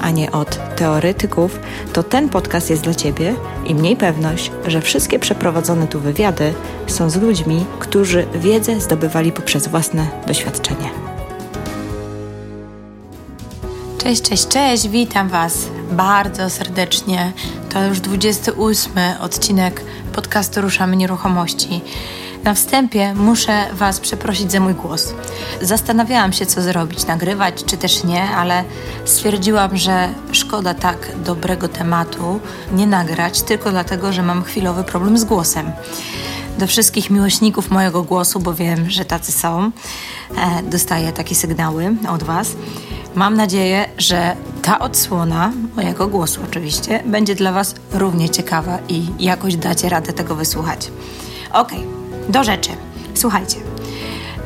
a nie od teoretyków, to ten podcast jest dla Ciebie i mniej pewność, że wszystkie przeprowadzone tu wywiady są z ludźmi, którzy wiedzę zdobywali poprzez własne doświadczenie. Cześć, cześć, cześć, witam Was bardzo serdecznie. To już 28 odcinek podcastu Ruszamy Nieruchomości. Na wstępie muszę Was przeprosić za mój głos. Zastanawiałam się, co zrobić, nagrywać czy też nie, ale stwierdziłam, że szkoda tak dobrego tematu nie nagrać, tylko dlatego, że mam chwilowy problem z głosem. Do wszystkich miłośników mojego głosu, bo wiem, że tacy są, e, dostaję takie sygnały od Was. Mam nadzieję, że ta odsłona mojego głosu oczywiście będzie dla Was równie ciekawa i jakoś dacie radę tego wysłuchać. Okej, okay. Do rzeczy. Słuchajcie.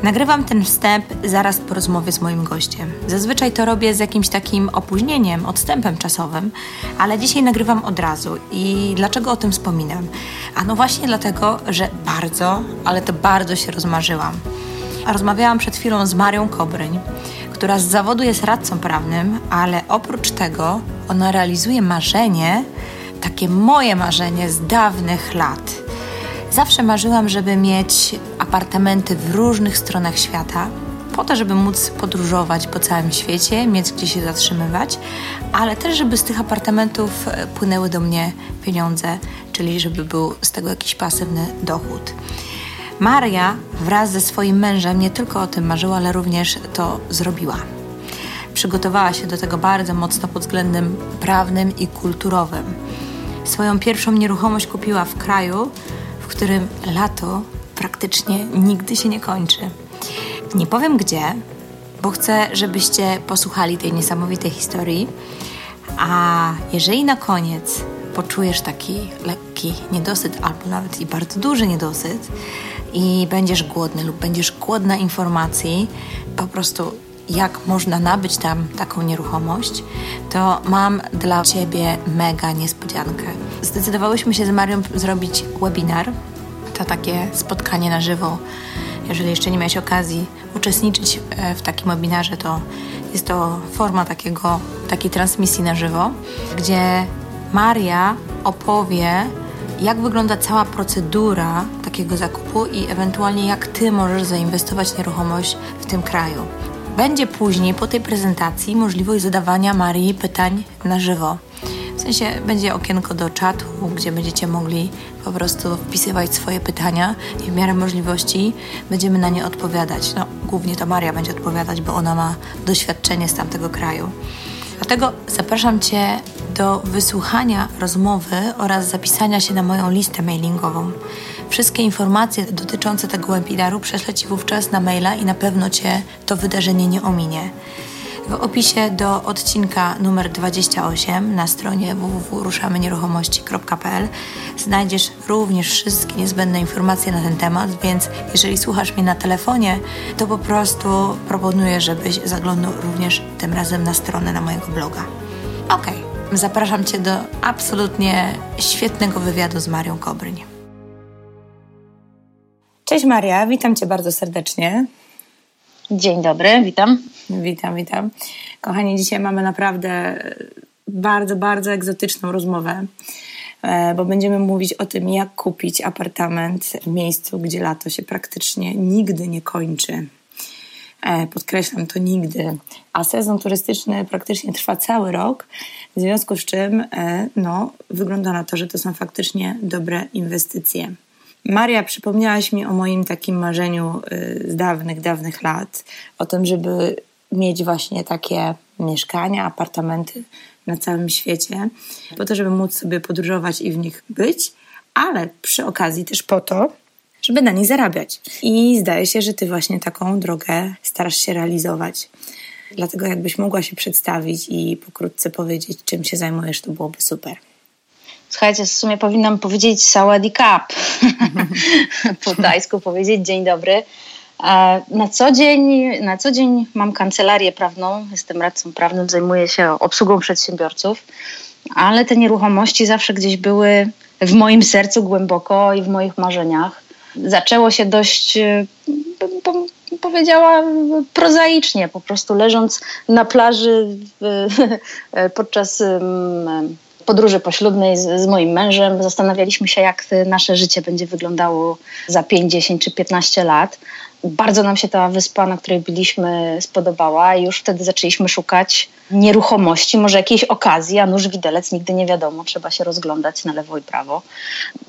Nagrywam ten wstęp zaraz po rozmowie z moim gościem. Zazwyczaj to robię z jakimś takim opóźnieniem, odstępem czasowym, ale dzisiaj nagrywam od razu. I dlaczego o tym wspominam? A no właśnie dlatego, że bardzo, ale to bardzo się rozmarzyłam. Rozmawiałam przed chwilą z Marią Kobryń, która z zawodu jest radcą prawnym, ale oprócz tego ona realizuje marzenie, takie moje marzenie z dawnych lat – Zawsze marzyłam, żeby mieć apartamenty w różnych stronach świata, po to, żeby móc podróżować po całym świecie, mieć gdzie się zatrzymywać, ale też, żeby z tych apartamentów e, płynęły do mnie pieniądze, czyli żeby był z tego jakiś pasywny dochód. Maria wraz ze swoim mężem nie tylko o tym marzyła, ale również to zrobiła. Przygotowała się do tego bardzo mocno pod względem prawnym i kulturowym. Swoją pierwszą nieruchomość kupiła w kraju, w którym lato praktycznie nigdy się nie kończy. Nie powiem gdzie, bo chcę, żebyście posłuchali tej niesamowitej historii. A jeżeli na koniec poczujesz taki lekki niedosyt, albo nawet i bardzo duży niedosyt, i będziesz głodny lub będziesz głodna informacji, po prostu jak można nabyć tam taką nieruchomość, to mam dla Ciebie mega niespodziankę. Zdecydowałyśmy się z Marią zrobić webinar. To takie spotkanie na żywo. Jeżeli jeszcze nie miałeś okazji uczestniczyć e, w takim webinarze, to jest to forma takiego, takiej transmisji na żywo, gdzie Maria opowie, jak wygląda cała procedura takiego zakupu i ewentualnie jak Ty możesz zainwestować nieruchomość w tym kraju. Będzie później po tej prezentacji możliwość zadawania Marii pytań na żywo. W sensie będzie okienko do czatu, gdzie będziecie mogli po prostu wpisywać swoje pytania i w miarę możliwości będziemy na nie odpowiadać. No, głównie to Maria będzie odpowiadać, bo ona ma doświadczenie z tamtego kraju. Dlatego zapraszam Cię do wysłuchania rozmowy oraz zapisania się na moją listę mailingową. Wszystkie informacje dotyczące tego webinaru prześlę Ci wówczas na maila i na pewno Cię to wydarzenie nie ominie. W opisie do odcinka numer 28 na stronie www.ruszamynieruchomości.pl znajdziesz również wszystkie niezbędne informacje na ten temat, więc jeżeli słuchasz mnie na telefonie, to po prostu proponuję, żebyś zaglądał również tym razem na stronę na mojego bloga. Ok, zapraszam Cię do absolutnie świetnego wywiadu z Marią Kobryń. Cześć Maria, witam Cię bardzo serdecznie. Dzień dobry, witam. Witam, witam. Kochani, dzisiaj mamy naprawdę bardzo, bardzo egzotyczną rozmowę, e, bo będziemy mówić o tym, jak kupić apartament w miejscu, gdzie lato się praktycznie nigdy nie kończy. E, podkreślam to nigdy. A sezon turystyczny praktycznie trwa cały rok, w związku z czym e, no, wygląda na to, że to są faktycznie dobre inwestycje. Maria, przypomniałaś mi o moim takim marzeniu y, z dawnych, dawnych lat, o tym, żeby mieć właśnie takie mieszkania, apartamenty na całym świecie, po to, żeby móc sobie podróżować i w nich być, ale przy okazji też po to, żeby na nich zarabiać. I zdaje się, że ty właśnie taką drogę starasz się realizować. Dlatego jakbyś mogła się przedstawić i pokrótce powiedzieć, czym się zajmujesz, to byłoby super. Słuchajcie, w sumie powinnam powiedzieć Sawadee Cup. po tajsku powiedzieć dzień dobry. Na co, dzień, na co dzień mam kancelarię prawną, jestem radcą prawnym, zajmuję się obsługą przedsiębiorców, ale te nieruchomości zawsze gdzieś były w moim sercu głęboko i w moich marzeniach. Zaczęło się dość, e, bym powiedziała, prozaicznie, po prostu leżąc na plaży podczas podróży poślubnej z, z, moim mężem zastanawialiśmy się, jak nasze życie będzie wyglądało za 5, 10 czy 15 lat. Bardzo nam się ta wyspa, na której byliśmy, spodobała i już wtedy zaczęliśmy szukać nieruchomości, może jakiejś okazji, a nóż widelec nigdy nie wiadomo, trzeba się rozglądać na lewo i prawo,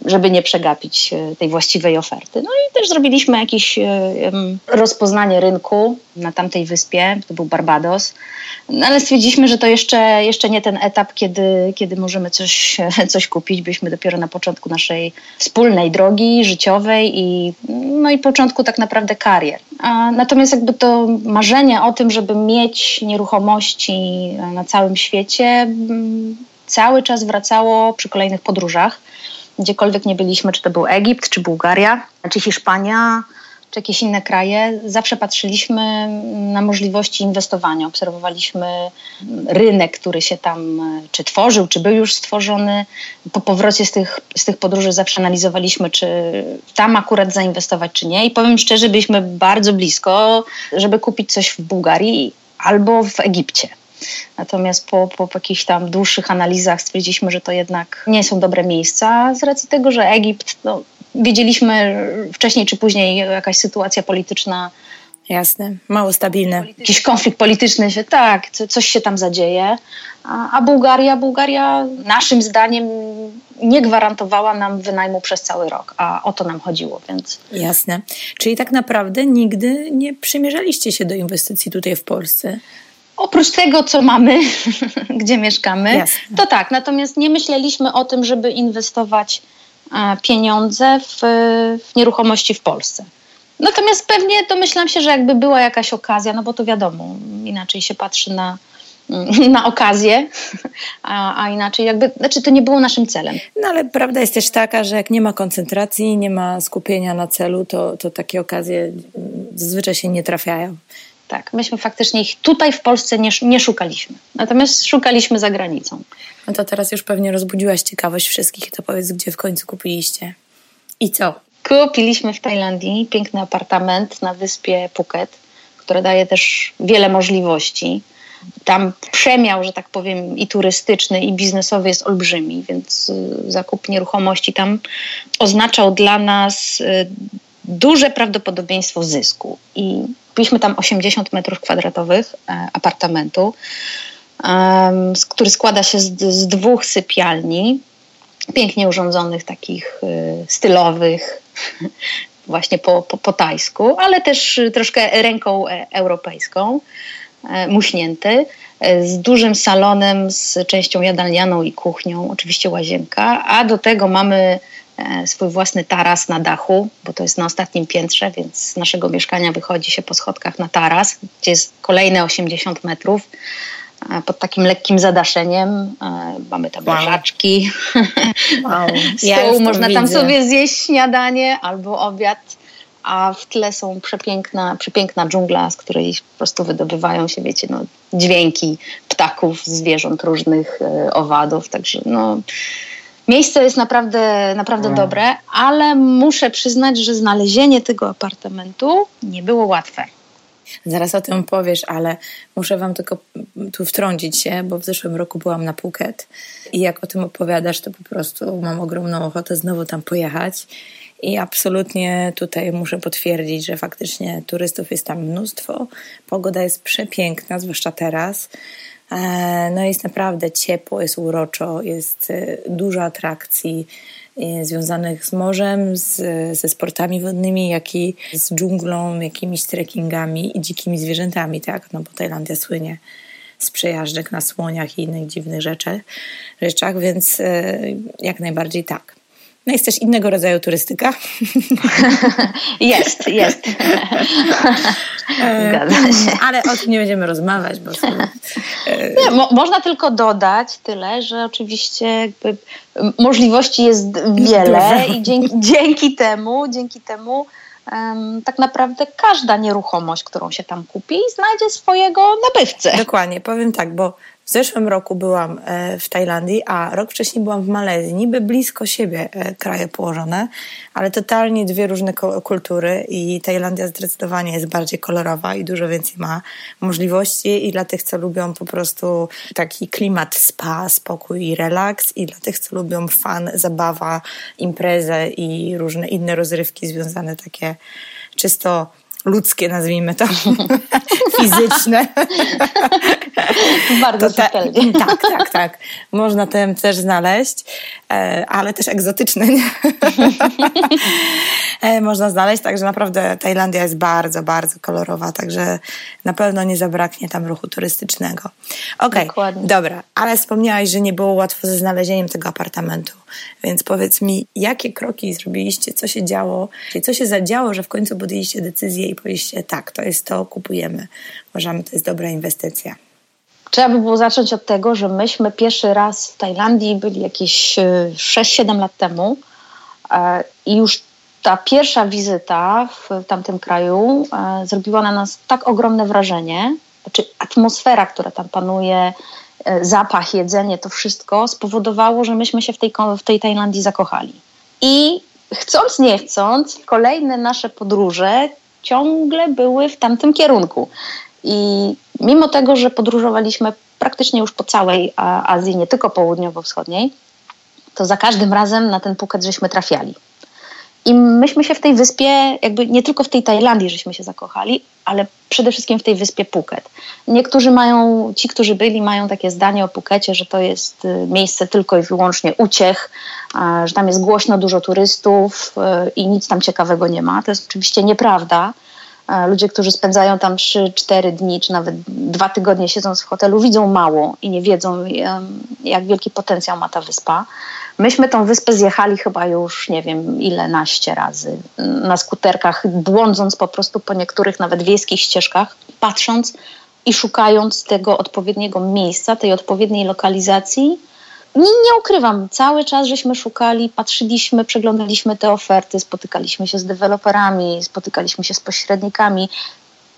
żeby nie przegapić e, tej właściwej oferty. No i też zrobiliśmy jakieś e, rozpoznanie rynku na tamtej wyspie, to był Barbados, no ale stwierdziliśmy, że to jeszcze, jeszcze nie ten etap, kiedy, kiedy możemy coś, coś kupić. Byliśmy dopiero na początku naszej wspólnej drogi życiowej i, no i początku tak naprawdę karier. A, natomiast jakby to marzenie o tym, żeby mieć nieruchomości na całym świecie, mm, cały czas wracało przy kolejnych podróżach. Gdziekolwiek nie byliśmy, czy to był Egipt, czy Bułgaria, czy Hiszpania, czy jakieś inne kraje, zawsze patrzyliśmy na możliwości inwestowania. Obserwowaliśmy rynek, który się tam czy tworzył, czy był już stworzony. Po powrocie z tych, z tych podróży zawsze analizowaliśmy, czy tam akurat zainwestować, czy nie. I powiem szczerze, byliśmy bardzo blisko, żeby kupić coś w Bułgarii albo w Egipcie. Natomiast po, po, jakichś tam dłuższych analizach stwierdziliśmy, że to jednak nie są dobre miejsca z racji tego, że Egipt, no, wiedzieliśmy wcześniej czy później jakaś sytuacja polityczna Jasne, mało stabilne. Jakiś konflikt polityczny się, tak, coś się tam zadzieje. A, a, Bułgaria, Bułgaria naszym zdaniem nie gwarantowała nam wynajmu przez cały rok, a o to nam chodziło, więc... Jasne. Czyli tak naprawdę nigdy nie przymierzaliście się do inwestycji tutaj w Polsce? Oprócz tego, co mamy, gdzie mieszkamy, Jasne. to tak. Natomiast nie myśleliśmy o tym, żeby inwestować e, pieniądze w, w nieruchomości w Polsce. Natomiast pewnie domyślam się, że jakby była jakaś okazja, no bo to wiadomo, inaczej się patrzy na, na okazję, a, a, inaczej jakby, znaczy to nie było naszym celem. No ale prawda jest też taka, że jak nie ma koncentracji, nie ma skupienia na celu, to, to takie okazje zazwyczaj się nie trafiają. Tak, myśmy faktycznie ich tutaj w Polsce nie, nie szukaliśmy. Natomiast szukaliśmy za granicą. No to teraz już pewnie rozbudziłaś ciekawość wszystkich. To powiedz, gdzie w końcu kupiliście? I co? Kupiliśmy w Tajlandii piękny apartament na wyspie Phuket, który daje też wiele możliwości. Tam przemiał, że tak powiem, i turystyczny, i biznesowy jest olbrzymi, więc y, zakup nieruchomości tam oznaczał dla nas y, duże prawdopodobieństwo zysku. I kupiliśmy tam 80 metrów kwadratowych e, apartamentu, który składa się z, z dwóch sypialni, pięknie urządzonych, takich e, stylowych, właśnie po, po, po tajsku, ale też troszkę ręką e, europejską, muśnięty, z dużym salonem, z częścią jadalnianą i kuchnią, oczywiście łazienka, a do tego mamy E, swój własny taras na dachu, bo to jest na ostatnim piętrze, więc z naszego mieszkania wychodzi się po schodkach na taras, gdzie jest kolejne 80 metrów e, pod takim lekkim zadaszeniem. E, mamy tam wow. leżaczki. Wow. Ja można tam widzę. sobie zjeść śniadanie albo obiad, a w tle są przepiękna, przepiękna dżungla, z której po prostu wydobywają się, wiecie, no, dźwięki ptaków, zwierząt, różnych owadów, także no Miejsce jest naprawdę, naprawdę mm. dobre, ale muszę przyznać, że znalezienie tego apartamentu nie było łatwe. Zaraz o tym powiesz, ale muszę Wam tylko tu wtrącić się, bo w zeszłym roku byłam na Phuket i jak o tym opowiadasz, to po prostu mam ogromną ochotę znowu tam pojechać. I absolutnie tutaj muszę potwierdzić, że faktycznie turystów jest tam mnóstwo. Pogoda jest przepiękna, zwłaszcza teraz. E, no jest naprawdę ciepło, jest uroczo, jest e, dużo atrakcji e, związanych z morzem, z, ze sportami wodnymi, jak i z dżunglą, jakimiś trekkingami i dzikimi zwierzętami, tak? No bo Tajlandia słynie z przejażdżek na słoniach i innych dziwnych rzeczy, rzeczach, więc jak najbardziej tak. No jest też innego rodzaju turystyka. jest, jest. Zgadza się. Ale o tym nie będziemy rozmawiać, bo nie, mo można tylko dodać tyle, że oczywiście możliwości jest wiele i dzięki, dzięki temu, dzięki temu tak naprawdę każda nieruchomość, którą się tam kupi, znajdzie swojego nabywcę. Dokładnie, powiem tak, bo w zeszłym roku byłam e, w Tajlandii, a rok wcześniej byłam w Malezji. Niby blisko siebie e, kraje położone, ale totalnie dwie różne kultury i Tajlandia zdecydowanie jest bardziej kolorowa i dużo więcej ma możliwości i dla tych, co lubią po prostu taki klimat spa, spokój i relaks i dla tych, co lubią fan, zabawa, imprezę i różne inne rozrywki związane takie czysto ludzkie, nazwijmy to, fizyczne. Bardzo to te, Tak, tak, tak. Można tam też znaleźć, e, ale też egzotyczne. E, można znaleźć, także naprawdę Tajlandia jest bardzo, bardzo kolorowa, także na pewno nie zabraknie tam ruchu turystycznego. Okej, okay, dobra, ale wspomniałaś, że nie było łatwo ze znalezieniem tego apartamentu, więc powiedz mi, jakie kroki zrobiliście, co się działo, co się zadziało, że w końcu podjęliście decyzję i powiedzieliście tak, to jest to, kupujemy, uważamy, to jest dobra inwestycja. Trzeba by było zacząć od tego, że myśmy pierwszy raz w Tajlandii byli jakieś 6-7 e, lat temu e, i już ta pierwsza wizyta w tamtym kraju e, zrobiła na nas tak ogromne wrażenie, znaczy atmosfera, która tam panuje, zapach, jedzenie, to wszystko spowodowało, że myśmy się w tej, w tej Tajlandii zakochali. I chcąc, nie chcąc, kolejne nasze podróże ciągle były w tamtym kierunku. I mimo tego, że podróżowaliśmy praktycznie już po całej Azji, nie tylko południowo-wschodniej, to za każdym razem na ten Phuket żeśmy trafiali. I myśmy się w tej wyspie, jakby nie tylko w tej Tajlandii żeśmy się zakochali, ale przede wszystkim w tej wyspie Phuket. Niektórzy mają, ci, którzy byli, mają takie zdanie o Phukecie, że to jest y, miejsce tylko i wyłącznie uciech, że tam jest głośno, dużo turystów y, i nic tam ciekawego nie ma. To jest oczywiście nieprawda. Ludzie, którzy spędzają tam 3-4 dni, czy nawet dwa tygodnie siedząc w hotelu, widzą mało i nie wiedzą, jak wielki potencjał ma ta wyspa. Myśmy tą wyspę zjechali chyba już nie wiem ile naście razy na skuterkach, błądząc po prostu po niektórych nawet wiejskich ścieżkach, patrząc i szukając tego odpowiedniego miejsca, tej odpowiedniej lokalizacji. Nie, nie ukrywam, cały czas żeśmy szukali, patrzyliśmy, przeglądaliśmy te oferty, spotykaliśmy się z deweloperami, spotykaliśmy się z pośrednikami.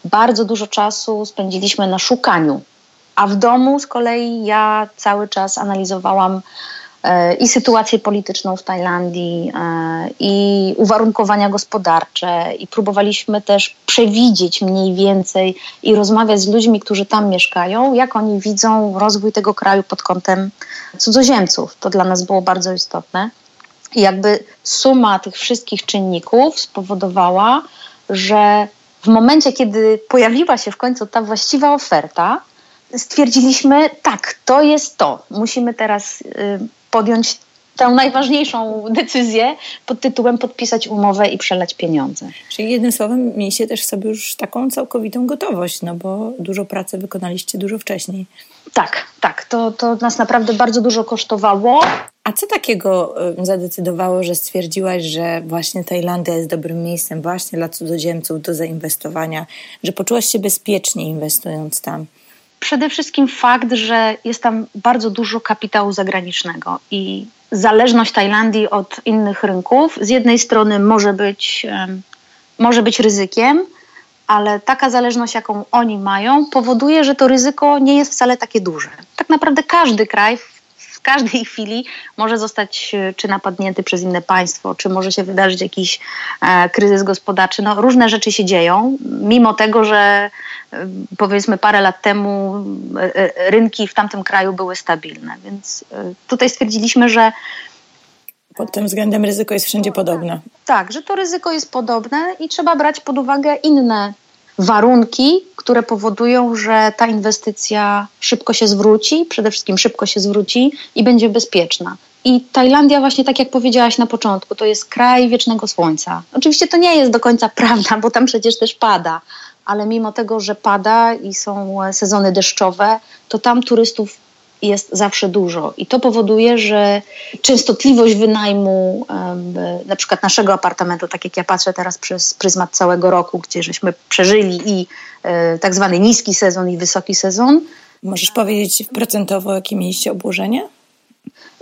Bardzo dużo czasu spędziliśmy na szukaniu. A w domu z kolei ja cały czas analizowałam i sytuację polityczną w Tajlandii, e, i uwarunkowania gospodarcze, i próbowaliśmy też przewidzieć mniej więcej i rozmawiać z ludźmi, którzy tam mieszkają, jak oni widzą rozwój tego kraju pod kątem cudzoziemców. To dla nas było bardzo istotne. I jakby suma tych wszystkich czynników spowodowała, że w momencie, kiedy pojawiła się w końcu ta właściwa oferta, stwierdziliśmy, tak, to jest to. Musimy teraz y, podjąć tę najważniejszą decyzję pod tytułem podpisać umowę i przelać pieniądze. Czyli jednym słowem mieliście też sobie już taką całkowitą gotowość, no bo dużo pracy wykonaliście dużo wcześniej. Tak, tak. To, to nas naprawdę bardzo dużo kosztowało. A co takiego zadecydowało, że stwierdziłaś, że właśnie Tajlandia jest dobrym miejscem właśnie dla cudzoziemców do zainwestowania, że poczułaś się bezpiecznie inwestując tam? Przede wszystkim fakt, że jest tam bardzo dużo kapitału zagranicznego i zależność Tajlandii od innych rynków z jednej strony może być, może być ryzykiem, ale taka zależność, jaką oni mają, powoduje, że to ryzyko nie jest wcale takie duże. Tak naprawdę każdy kraj każdej chwili może zostać e, czy napadnięty przez inne państwo, czy może się wydarzyć jakiś e, kryzys gospodarczy. No, różne rzeczy się dzieją, mimo tego, że e, powiedzmy parę lat temu rynki w tamtym kraju były stabilne. Więc tutaj stwierdziliśmy, że pod tym względem ryzyko jest wszędzie podobne. Tak, że to ryzyko jest podobne i trzeba brać pod uwagę inne warunki, które powodują, że ta inwestycja szybko się zwróci, przede wszystkim szybko się zwróci i będzie bezpieczna. I Tajlandia, właśnie tak jak powiedziałaś na początku, to jest kraj wiecznego słońca. Oczywiście to nie jest do końca prawda, bo tam przecież też pada, ale mimo tego, że pada i są sezony deszczowe, to tam turystów jest zawsze dużo i to powoduje, że częstotliwość wynajmu na przykład naszego apartamentu, tak jak ja patrzę teraz przez pryzmat całego roku, gdzie żeśmy przeżyli i e, tak zwany niski sezon i wysoki sezon. Możesz powiedzieć procentowo, jakie mieliście obłożenie?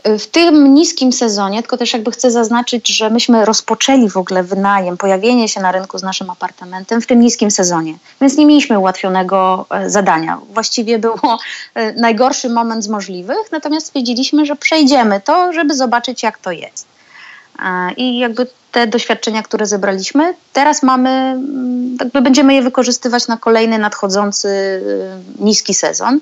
W tym niskim sezonie, tylko też jakby chcę zaznaczyć, że myśmy rozpoczęli w ogóle wynajem, pojawienie się na rynku z naszym apartamentem w tym niskim sezonie, więc nie mieliśmy ułatwionego e, zadania. Właściwie było e, najgorszy moment z możliwych, natomiast stwierdziliśmy, że przejdziemy to, żeby zobaczyć jak to jest. E, I jakby te doświadczenia, które zebraliśmy, teraz mamy, mm, jakby będziemy je wykorzystywać na kolejny nadchodzący niski sezon.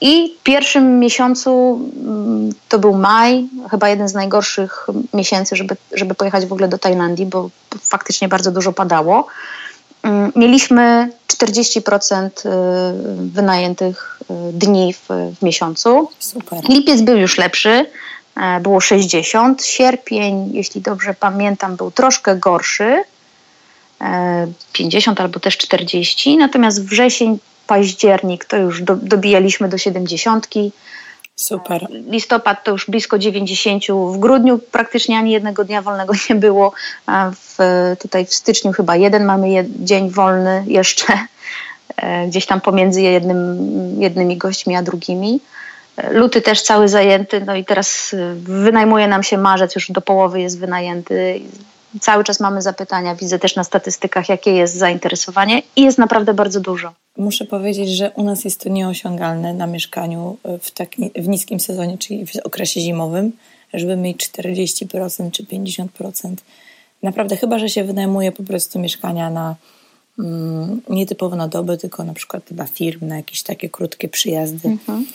I w pierwszym miesiącu, mm, to był maj, chyba jeden z najgorszych miesięcy, żeby, żeby pojechać w ogóle do Tajlandii, bo faktycznie bardzo dużo padało. Mm, mieliśmy 40% y, wynajętych y, dni w, w miesiącu. Super. Lipiec był już lepszy, e, było 60. Sierpień, jeśli dobrze pamiętam, był troszkę gorszy, 50 e, albo też 40. Natomiast wrzesień październik to już do, dobijaliśmy do 70. Super. Listopad to już blisko 90. W grudniu praktycznie ani jednego dnia wolnego nie było. A w, tutaj w styczniu chyba jeden mamy jed, dzień wolny jeszcze, e, gdzieś tam pomiędzy jednym, jednymi gośćmi a drugimi. E, luty też cały zajęty, no i teraz e, wynajmuje nam się marzec, już do połowy jest wynajęty cały czas mamy zapytania. Widzę też na statystykach, jakie jest zainteresowanie i jest naprawdę bardzo dużo. Muszę powiedzieć, że u nas jest to nieosiągalne na mieszkaniu w, tak, w niskim sezonie, czyli w okresie zimowym, żeby mieć 40% czy 50%. Naprawdę, chyba że się wynajmuje po prostu mieszkania na mm, nie typowo na dobę, tylko na przykład dla firm, na jakieś takie krótkie przyjazdy. Mhm.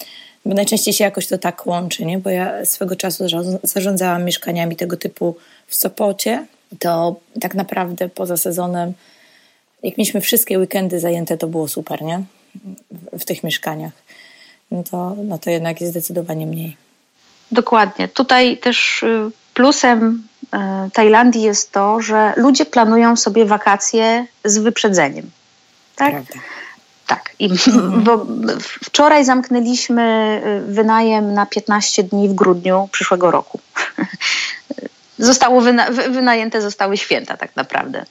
Bo najczęściej się jakoś to tak łączy, nie? Bo ja swego czasu zarządzałam mieszkaniami tego typu w Sopocie, to tak naprawdę poza sezonem, jak mieliśmy wszystkie weekendy zajęte, to było super, nie? W, w tych mieszkaniach. No to, no to jednak jest zdecydowanie mniej. Dokładnie. Tutaj też y, plusem y, Tajlandii jest to, że ludzie planują sobie wakacje z wyprzedzeniem. Tak? Prawda. Tak. I, bo wczoraj zamknęliśmy y, wynajem na 15 dni w grudniu przyszłego roku. zostało wyna wynajęte zostały święta tak naprawdę.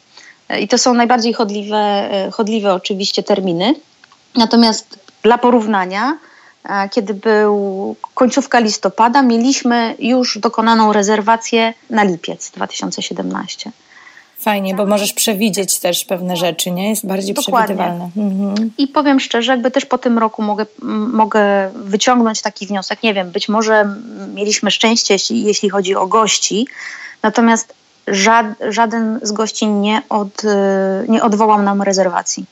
I to są najbardziej chodliwe, e, chodliwe oczywiście terminy. Natomiast dla porównania, e, kiedy był końcówka listopada, mieliśmy już dokonaną rezerwację na lipiec 2017. Fajnie, bo możesz przewidzieć też pewne rzeczy, nie? Jest bardziej Dokładnie. przewidywalne. Mhm. I powiem szczerze, jakby też po tym roku mogę, mogę wyciągnąć taki wniosek. Nie wiem, być może mieliśmy szczęście, jeśli, jeśli chodzi o gości, natomiast żad, żaden z gości nie, od, nie odwołał nam rezerwacji.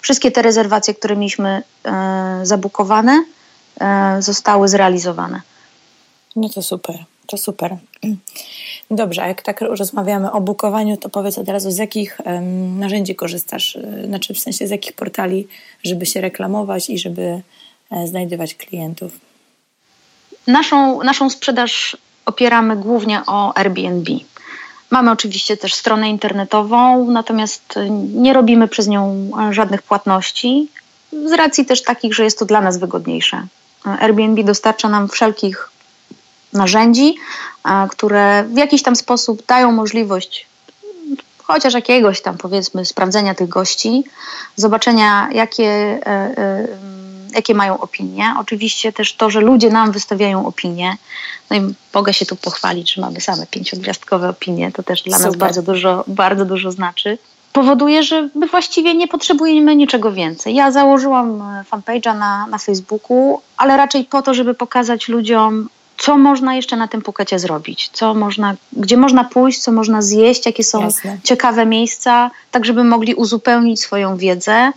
Wszystkie te rezerwacje, które mieliśmy e, zabukowane, e, zostały zrealizowane. No to super, to super. Dobrze, a jak tak rozmawiamy o bukowaniu, to powiedz od razu, z jakich um, narzędzi korzystasz, e, znaczy w sensie z jakich portali, żeby się reklamować i żeby e, znajdywać klientów? Naszą, naszą sprzedaż opieramy głównie o Airbnb. Mamy oczywiście też stronę internetową, natomiast nie robimy przez nią żadnych płatności, z racji też takich, że jest to dla nas wygodniejsze. Airbnb dostarcza nam wszelkich narzędzi, które w jakiś tam sposób dają możliwość chociaż jakiegoś tam powiedzmy sprawdzenia tych gości, zobaczenia jakie, e, e, jakie mają opinie. Oczywiście też to, że ludzie nam wystawiają opinie. No i mogę się tu pochwalić, że mamy same pięciogwiazdkowe opinie. To też dla Super. nas bardzo dużo, bardzo dużo znaczy powoduje, że my właściwie nie potrzebujemy niczego więcej. Ja założyłam e, fanpage'a na, na Facebooku, ale raczej po to, żeby pokazać ludziom, co można jeszcze na tym Pukecie zrobić, co można, gdzie można pójść, co można zjeść, jakie są Jasne. ciekawe miejsca, tak żeby mogli uzupełnić swoją wiedzę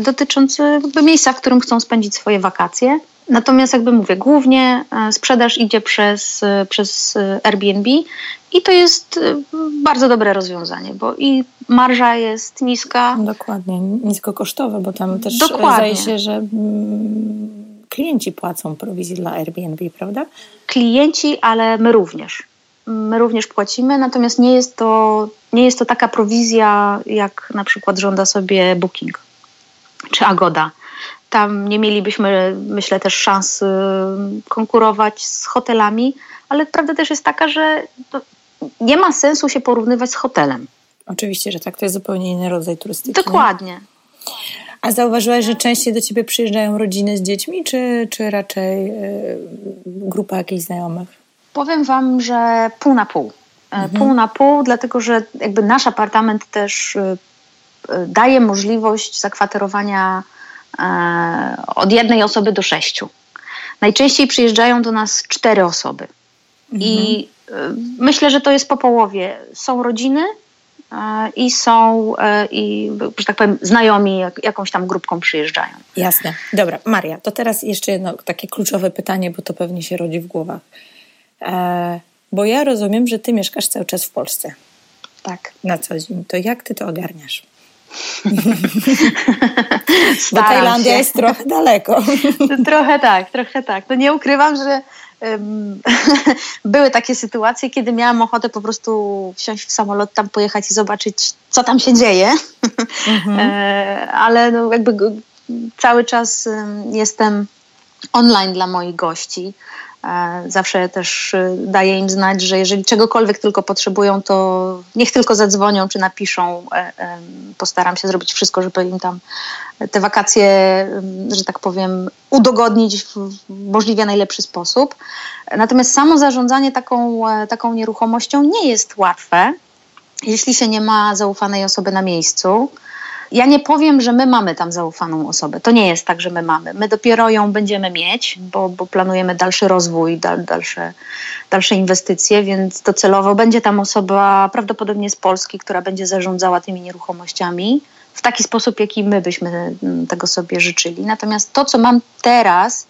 dotyczące miejsca, w którym chcą spędzić swoje wakacje. Natomiast jakby mówię, głównie e, sprzedaż idzie przez, e, przez e, Airbnb i to jest bardzo dobre rozwiązanie, bo i marża jest niska. Dokładnie, niskokosztowe, bo tam też Dokładnie. zdaje się, że mm, klienci płacą prowizję dla Airbnb, prawda? Klienci, ale my również. My również płacimy, natomiast nie jest to, nie jest to taka prowizja, jak na przykład żąda sobie Booking czy Agoda. tam nie mielibyśmy, myślę, też szans y, konkurować z hotelami, ale prawda też jest taka, że nie ma sensu się porównywać z hotelem. Oczywiście, że tak, to jest zupełnie inny rodzaj turystyki. Dokładnie. A zauważyłaś, że częściej do ciebie przyjeżdżają rodziny z dziećmi, czy, czy raczej y, grupa jakichś znajomych? Powiem wam, że pół na pół. E, mhm. Pół na pół, dlatego że jakby nasz apartament też y, y, daje możliwość zakwaterowania e, od jednej osoby do sześciu. Najczęściej przyjeżdżają do nas cztery osoby. Mhm. I myślę, że to jest po połowie. Są rodziny, i są, e, i, że tak powiem, znajomi jak, jakąś tam grupką przyjeżdżają. Jasne. Dobra, Maria, to teraz jeszcze jedno takie kluczowe pytanie, bo to pewnie się rodzi w głowach. E, bo ja rozumiem, że ty mieszkasz cały czas w Polsce. Tak. Na co dzień. To jak ty to ogarniasz? Bo Tajlandia się. jest trochę daleko. trochę tak, trochę tak. No nie ukrywam, że były takie sytuacje, kiedy miałam ochotę po prostu wsiąść w samolot, tam pojechać i zobaczyć, co tam się dzieje. Mhm. E, ale no jakby cały czas jestem online dla moich gości. E, zawsze też y, daję im znać, że jeżeli czegokolwiek tylko potrzebują, to niech tylko zadzwonią czy napiszą. E, postaram się zrobić wszystko, żeby im tam te wakacje, że tak powiem, udogodnić w możliwie najlepszy sposób. Natomiast samo zarządzanie taką, e, taką nieruchomością nie jest łatwe, jeśli się nie ma zaufanej osoby na miejscu. Ja nie powiem, że my mamy tam zaufaną osobę. To nie jest tak, że my mamy. My dopiero ją będziemy mieć, bo, bo planujemy dalszy rozwój, dal, dalsze, dalsze inwestycje, więc docelowo będzie tam osoba prawdopodobnie z Polski, która będzie zarządzała tymi nieruchomościami w taki sposób, jaki my byśmy mm, tego sobie życzyli. Natomiast to, co mam teraz,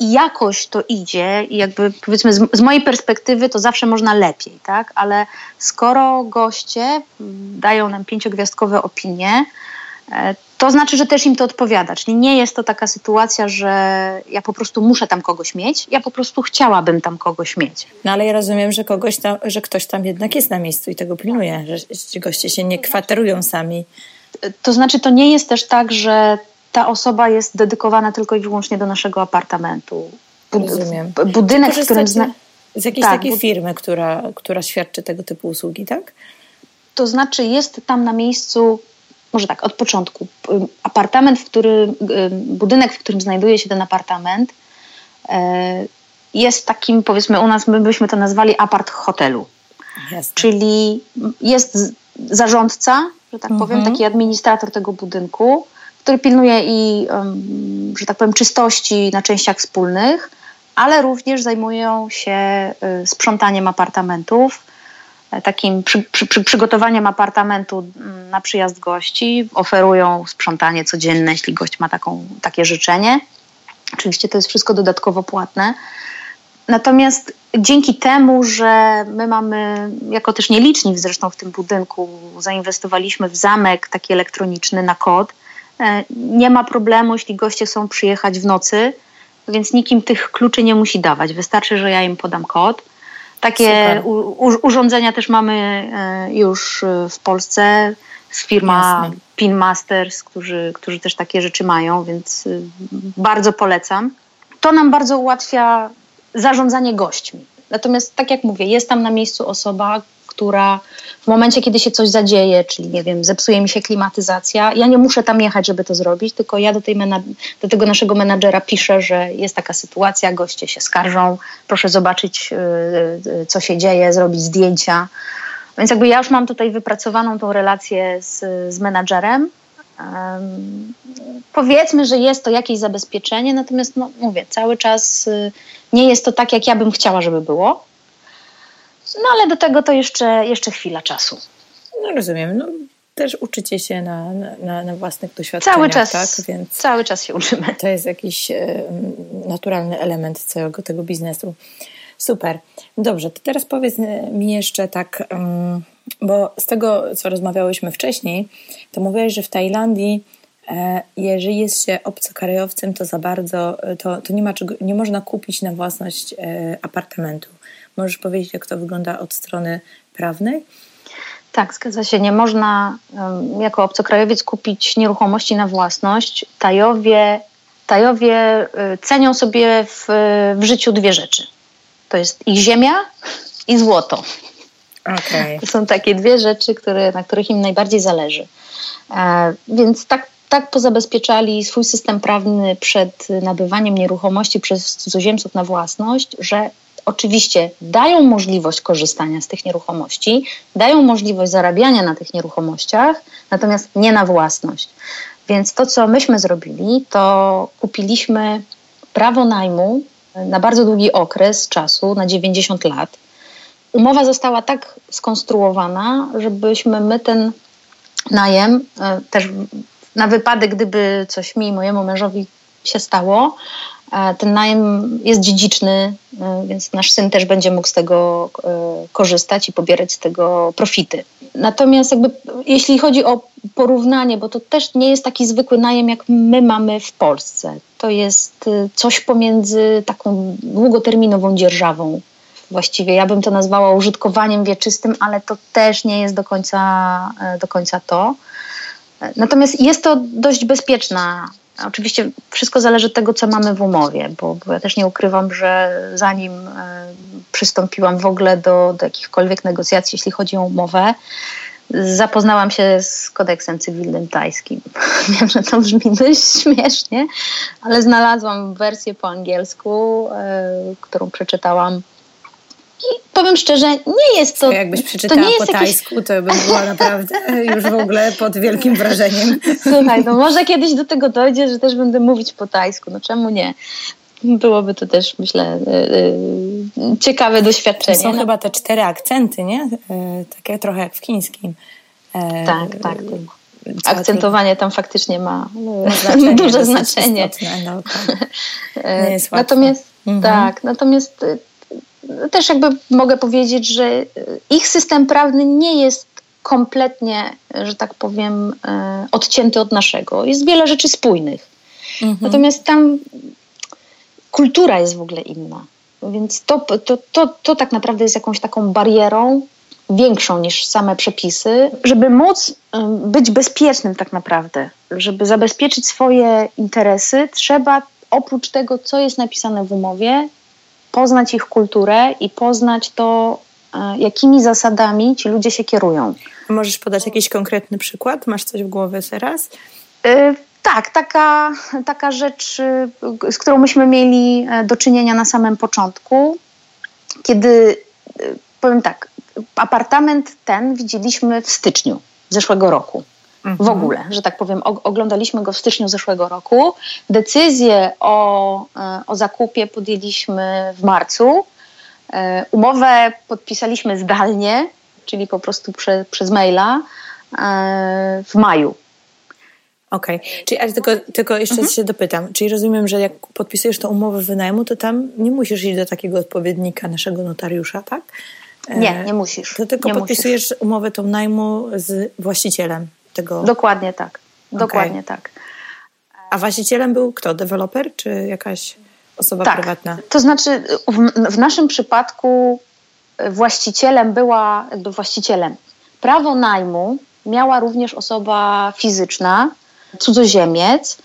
i jakoś to idzie, i jakby powiedzmy z, z, mojej perspektywy to zawsze można lepiej, tak? Ale skoro goście mm, dają nam pięciogwiazdkowe opinie, to znaczy, że też im to odpowiada. Czyli nie jest to taka sytuacja, że ja po prostu muszę tam kogoś mieć, ja po prostu chciałabym tam kogoś mieć. No ale ja rozumiem, że, kogoś tam, że ktoś tam jednak jest na miejscu i tego pilnuje, że goście się nie kwaterują sami. To znaczy, to nie jest też tak, że ta osoba jest dedykowana tylko i wyłącznie do naszego apartamentu. Rozumiem. Budynek, w którym... Zna... Z jakiejś tak, takiej firmy, która, która świadczy tego typu usługi, tak? To znaczy, jest tam na miejscu może tak, od początku. Apartament, w którym, budynek, w którym znajduje się ten apartament, e, jest takim, powiedzmy, u nas my byśmy to nazwali apart hotelu. Jasne. Czyli jest zarządca, że tak powiem, mhm. taki administrator tego budynku, który pilnuje i, że tak powiem, czystości na częściach wspólnych, ale również zajmują się y, sprzątaniem apartamentów, takim przy, przy, przy przygotowaniem apartamentu na przyjazd gości. Oferują sprzątanie codzienne, jeśli gość ma taką, takie życzenie. Oczywiście to jest wszystko dodatkowo płatne. Natomiast dzięki temu, że my mamy, jako też nieliczni zresztą w tym budynku, zainwestowaliśmy w zamek taki elektroniczny na kod, e, nie ma problemu, jeśli goście chcą przyjechać w nocy, więc nikim tych kluczy nie musi dawać. Wystarczy, że ja im podam kod takie u, urządzenia też mamy e, już e, w Polsce. Z firma Jasne. Pinmasters, którzy, którzy też takie rzeczy mają, więc e, bardzo polecam. To nam bardzo ułatwia zarządzanie gośćmi. Natomiast, tak jak mówię, jest tam na miejscu osoba, która w momencie, kiedy się coś zadzieje, czyli nie wiem, zepsuje mi się klimatyzacja, ja nie muszę tam jechać, żeby to zrobić, tylko ja do, tej do tego naszego menadżera piszę, że jest taka sytuacja, goście się skarżą, proszę zobaczyć, yy, co się dzieje, zrobić zdjęcia. Więc jakby ja już mam tutaj wypracowaną tą relację z, z menadżerem. Um, powiedzmy, że jest to jakieś zabezpieczenie, natomiast no, mówię, cały czas y, nie jest to tak, jak ja bym chciała, żeby było. No ale do tego to jeszcze, jeszcze chwila czasu. No rozumiem. No, też uczycie się na, na, na własnych doświadczeniach. Cały czas, tak? Więc cały czas się uczymy. To jest jakiś e, naturalny element całego tego biznesu. Super. Dobrze, to teraz powiedz mi jeszcze tak, bo z tego, co rozmawiałyśmy wcześniej, to mówiłeś, że w Tajlandii e, jeżeli jest się obcokrajowcem, to za bardzo to, to nie, ma czego, nie można kupić na własność e, apartamentu. Możesz powiedzieć, jak to wygląda od strony prawnej? Tak, zgadza się. Nie można jako obcokrajowiec kupić nieruchomości na własność. Tajowie Tajowie cenią sobie w, w życiu dwie rzeczy. To jest ich ziemia i złoto. Okay. To są takie dwie rzeczy, które, na których im najbardziej zależy. E, więc tak, tak pozabezpieczali swój system prawny przed nabywaniem nieruchomości przez cudzoziemców na własność, że oczywiście dają możliwość korzystania z tych nieruchomości, dają możliwość zarabiania na tych nieruchomościach, natomiast nie na własność. Więc to, co myśmy zrobili, to kupiliśmy prawo najmu na bardzo długi okres czasu, na 90 lat. Umowa została tak skonstruowana, żebyśmy my ten najem e, też na wypadek, gdyby coś mi i mojemu mężowi się stało, ten najem jest dziedziczny, e, więc nasz syn też będzie mógł z tego korzystać i pobierać z tego profity. Natomiast jakby, jeśli chodzi o porównanie, bo to też nie jest taki zwykły najem, jak my mamy w Polsce. To jest coś pomiędzy taką długoterminową dzierżawą właściwie ja bym to nazwała użytkowaniem wieczystym, ale to też nie jest do końca, e, do końca to. Natomiast jest to dość bezpieczna. Oczywiście wszystko zależy od tego, co mamy w umowie, bo, bo ja też nie ukrywam, że zanim e, przystąpiłam w ogóle do, do jakichkolwiek negocjacji, jeśli chodzi o umowę, zapoznałam się z kodeksem cywilnym tajskim. Wiem, że to brzmi dość śmiesznie, ale znalazłam wersję po angielsku, e, którą przeczytałam i powiem szczerze, nie jest to. Jakbyś przeczytała to nie jest po tajsku, jakiś... to bym była naprawdę już w ogóle pod wielkim wrażeniem. Słuchaj, no może kiedyś do tego dojdzie, że też będę mówić po tajsku. No czemu nie? Byłoby to też, myślę, yy, ciekawe doświadczenie. Są no. chyba te cztery akcenty, nie? Yy, takie trochę jak w chińskim. Yy, tak, tak. Akcentowanie tam faktycznie ma znaczenie, duże znaczenie. Istotne, no, jest natomiast, mhm. tak, natomiast też jakby mogę powiedzieć, że ich system prawny nie jest kompletnie, że tak powiem, e, odcięty od naszego. Jest wiele rzeczy spójnych. Mhm. Natomiast tam kultura jest w ogóle inna. Więc to, to, to, to tak naprawdę jest jakąś taką barierą większą niż same przepisy, żeby móc e, być bezpiecznym tak naprawdę, żeby zabezpieczyć swoje interesy, trzeba oprócz tego, co jest napisane w umowie, poznać ich kulturę i poznać to, e, jakimi zasadami ci ludzie się kierują. Możesz podać jakiś konkretny przykład? Masz coś w głowie teraz? Yy, tak, taka, taka rzecz, y, z którą myśmy mieli e, do czynienia na samym początku, kiedy, powiem tak, apartament ten widzieliśmy w styczniu zeszłego roku w ogóle, że tak powiem. oglądaliśmy go w styczniu zeszłego roku. Decyzję o, e, o zakupie podjęliśmy w marcu. E, umowę podpisaliśmy zdalnie, czyli po prostu prze, przez maila e, w maju. Okej, okay. czyli ale tylko, tylko jeszcze mhm. się dopytam. Czyli rozumiem, że jak podpisujesz tę umowę wynajmu, to tam nie musisz iść do takiego odpowiednika naszego notariusza, tak? Nie, nie musisz. To tylko nie podpisujesz musisz. umowę tą najmu z właścicielem tego. Dokładnie tak. Dokładnie okay. tak. A właścicielem był kto? Deweloper czy jakaś osoba tak. prywatna? To znaczy, w, w naszym przypadku właścicielem była jakby właścicielem. Prawo najmu miała również osoba fizyczna, cudzoziemiec,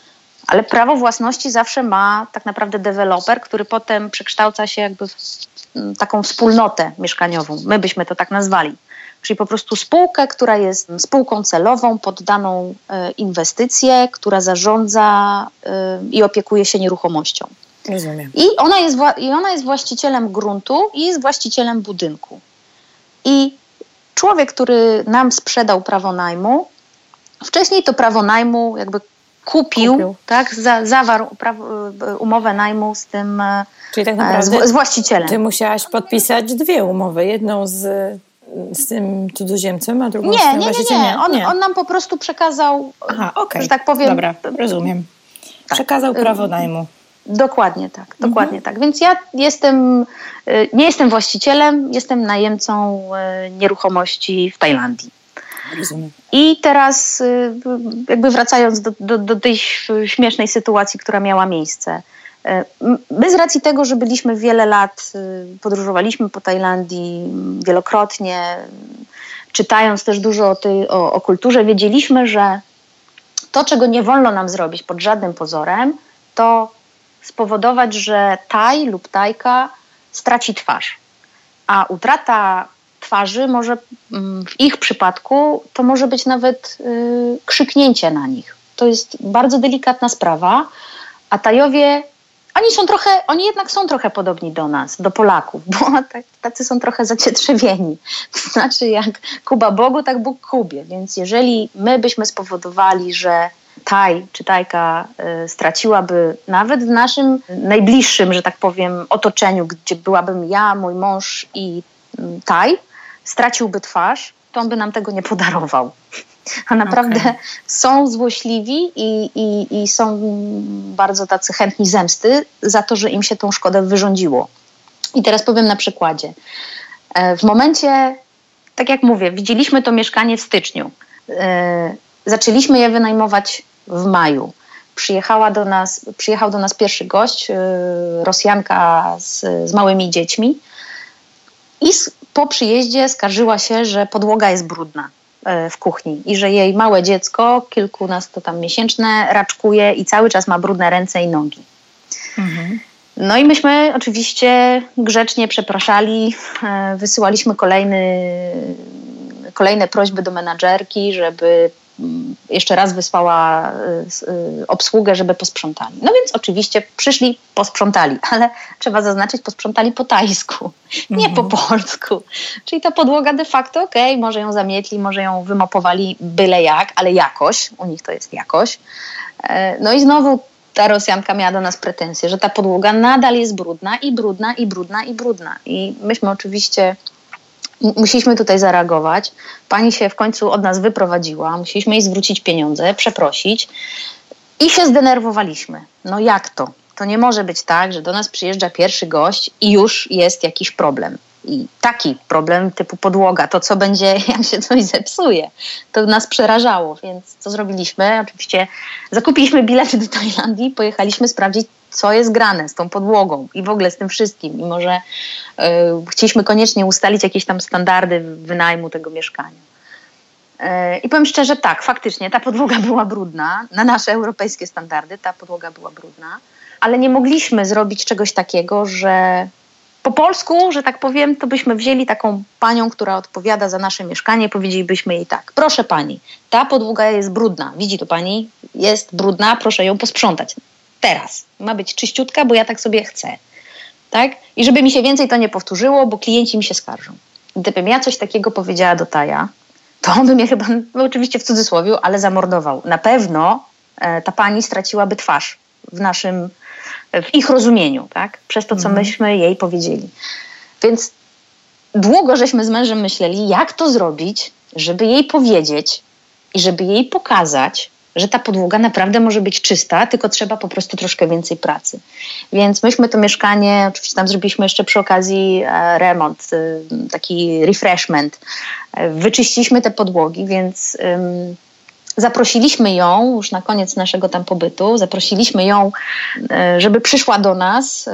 ale prawo własności zawsze ma tak naprawdę deweloper, który potem przekształca się jakby w taką wspólnotę mieszkaniową. My byśmy to tak nazwali czyli po prostu spółkę, która jest spółką celową pod daną e, inwestycję, która zarządza e, i opiekuje się nieruchomością. Rozumiem. I ona, jest, I ona jest właścicielem gruntu i jest właścicielem budynku. I człowiek, który nam sprzedał prawo najmu, wcześniej to prawo najmu jakby kupił, kupił. tak, za, zawarł e, umowę najmu z tym Czyli tak naprawdę z, z właścicielem. Ty musiałaś podpisać dwie umowy. Jedną z z tym cudzoziemcem, a drugą nie, tym nie, nie, nie. On, nie. on nam po prostu przekazał, Aha, okay. że tak powiem. Dobra, rozumiem. Tak. Przekazał prawo najmu. Dokładnie tak, dokładnie mhm. tak. Więc ja jestem, y, nie jestem właścicielem, jestem najemcą y, nieruchomości w Tajlandii. Rozumiem. I teraz y, jakby wracając do, do, do tej śmiesznej sytuacji, która miała miejsce. E, my z racji tego, że byliśmy wiele lat, y, podróżowaliśmy po Tajlandii wielokrotnie, czytając też dużo o, tej, o, o kulturze, wiedzieliśmy, że to, czego nie wolno nam zrobić pod żadnym pozorem, to spowodować, że taj lub tajka straci twarz. A utrata twarzy może w ich przypadku to może być nawet y, krzyknięcie na nich. To jest bardzo delikatna sprawa, a Tajowie oni są trochę, oni jednak są trochę podobni do nas, do Polaków, bo tak, tacy są trochę zacietrzewieni. To znaczy jak Kuba Bogu, tak Bóg Kubie. Więc jeżeli my byśmy spowodowali, że Taj czy Tajka y, straciłaby nawet w naszym najbliższym, że tak powiem, otoczeniu, gdzie byłabym ja, mój mąż i y, Taj, straciłby twarz, to on by nam tego nie podarował. A naprawdę okay. są złośliwi i, i, i są bardzo tacy chętni zemsty za to, że im się tą szkodę wyrządziło. I teraz powiem na przykładzie. E, w momencie, tak jak mówię, widzieliśmy to mieszkanie w styczniu. E, zaczęliśmy je wynajmować w maju. Przyjechała do nas, przyjechał do nas pierwszy gość, e, Rosjanka z, z małymi dziećmi. I po przyjeździe skarżyła się, że podłoga jest brudna w kuchni i że jej małe dziecko, kilkunasto tam miesięczne, raczkuje i cały czas ma brudne ręce i nogi. Mhm. No i myśmy oczywiście grzecznie przepraszali, e, wysyłaliśmy kolejny, kolejne prośby do menadżerki, żeby jeszcze raz wysłała y, y, obsługę, żeby posprzątali. No więc oczywiście przyszli, posprzątali, ale trzeba zaznaczyć, posprzątali po tajsku, nie po mhm. polsku. Czyli ta podłoga de facto, okej, okay, może ją zamietli, może ją wymopowali byle jak, ale jakoś, u nich to jest jakoś. E, no i znowu ta Rosjanka miała do nas pretensje, że ta podłoga nadal jest brudna i brudna i brudna i brudna. I myśmy oczywiście Musieliśmy tutaj zareagować. Pani się w końcu od nas wyprowadziła, musieliśmy jej zwrócić pieniądze, przeprosić i się zdenerwowaliśmy. No jak to? To nie może być tak, że do nas przyjeżdża pierwszy gość i już jest jakiś problem. I taki problem typu podłoga, to co będzie, jak się coś zepsuje, to nas przerażało. Więc co zrobiliśmy? Oczywiście zakupiliśmy bilety do Tajlandii, pojechaliśmy sprawdzić, co jest grane z tą podłogą i w ogóle z tym wszystkim. I może y, chcieliśmy koniecznie ustalić jakieś tam standardy wynajmu tego mieszkania. Y, I powiem szczerze, tak, faktycznie ta podłoga była brudna. Na nasze europejskie standardy ta podłoga była brudna, ale nie mogliśmy zrobić czegoś takiego, że po polsku, że tak powiem, to byśmy wzięli taką panią, która odpowiada za nasze mieszkanie, powiedzielibyśmy jej tak: Proszę pani, ta podłoga jest brudna. Widzi to pani? Jest brudna, proszę ją posprzątać teraz. Ma być czyściutka, bo ja tak sobie chcę. Tak? I żeby mi się więcej to nie powtórzyło, bo klienci mi się skarżą. Gdybym ja coś takiego powiedziała do Taja, to on by mnie chyba, no oczywiście w cudzysłowie, ale zamordował. Na pewno e, ta pani straciłaby twarz w naszym, w ich rozumieniu, tak? Przez to, co mhm. myśmy jej powiedzieli. Więc długo żeśmy z mężem myśleli, jak to zrobić, żeby jej powiedzieć i żeby jej pokazać, że ta podłoga naprawdę może być czysta, tylko trzeba po prostu troszkę więcej pracy. Więc myśmy to mieszkanie, oczywiście tam zrobiliśmy jeszcze przy okazji e, remont, e, taki refreshment. E, wyczyściliśmy te podłogi, więc zaprosiliśmy ją już na koniec naszego tam pobytu, zaprosiliśmy ją, żeby przyszła do nas,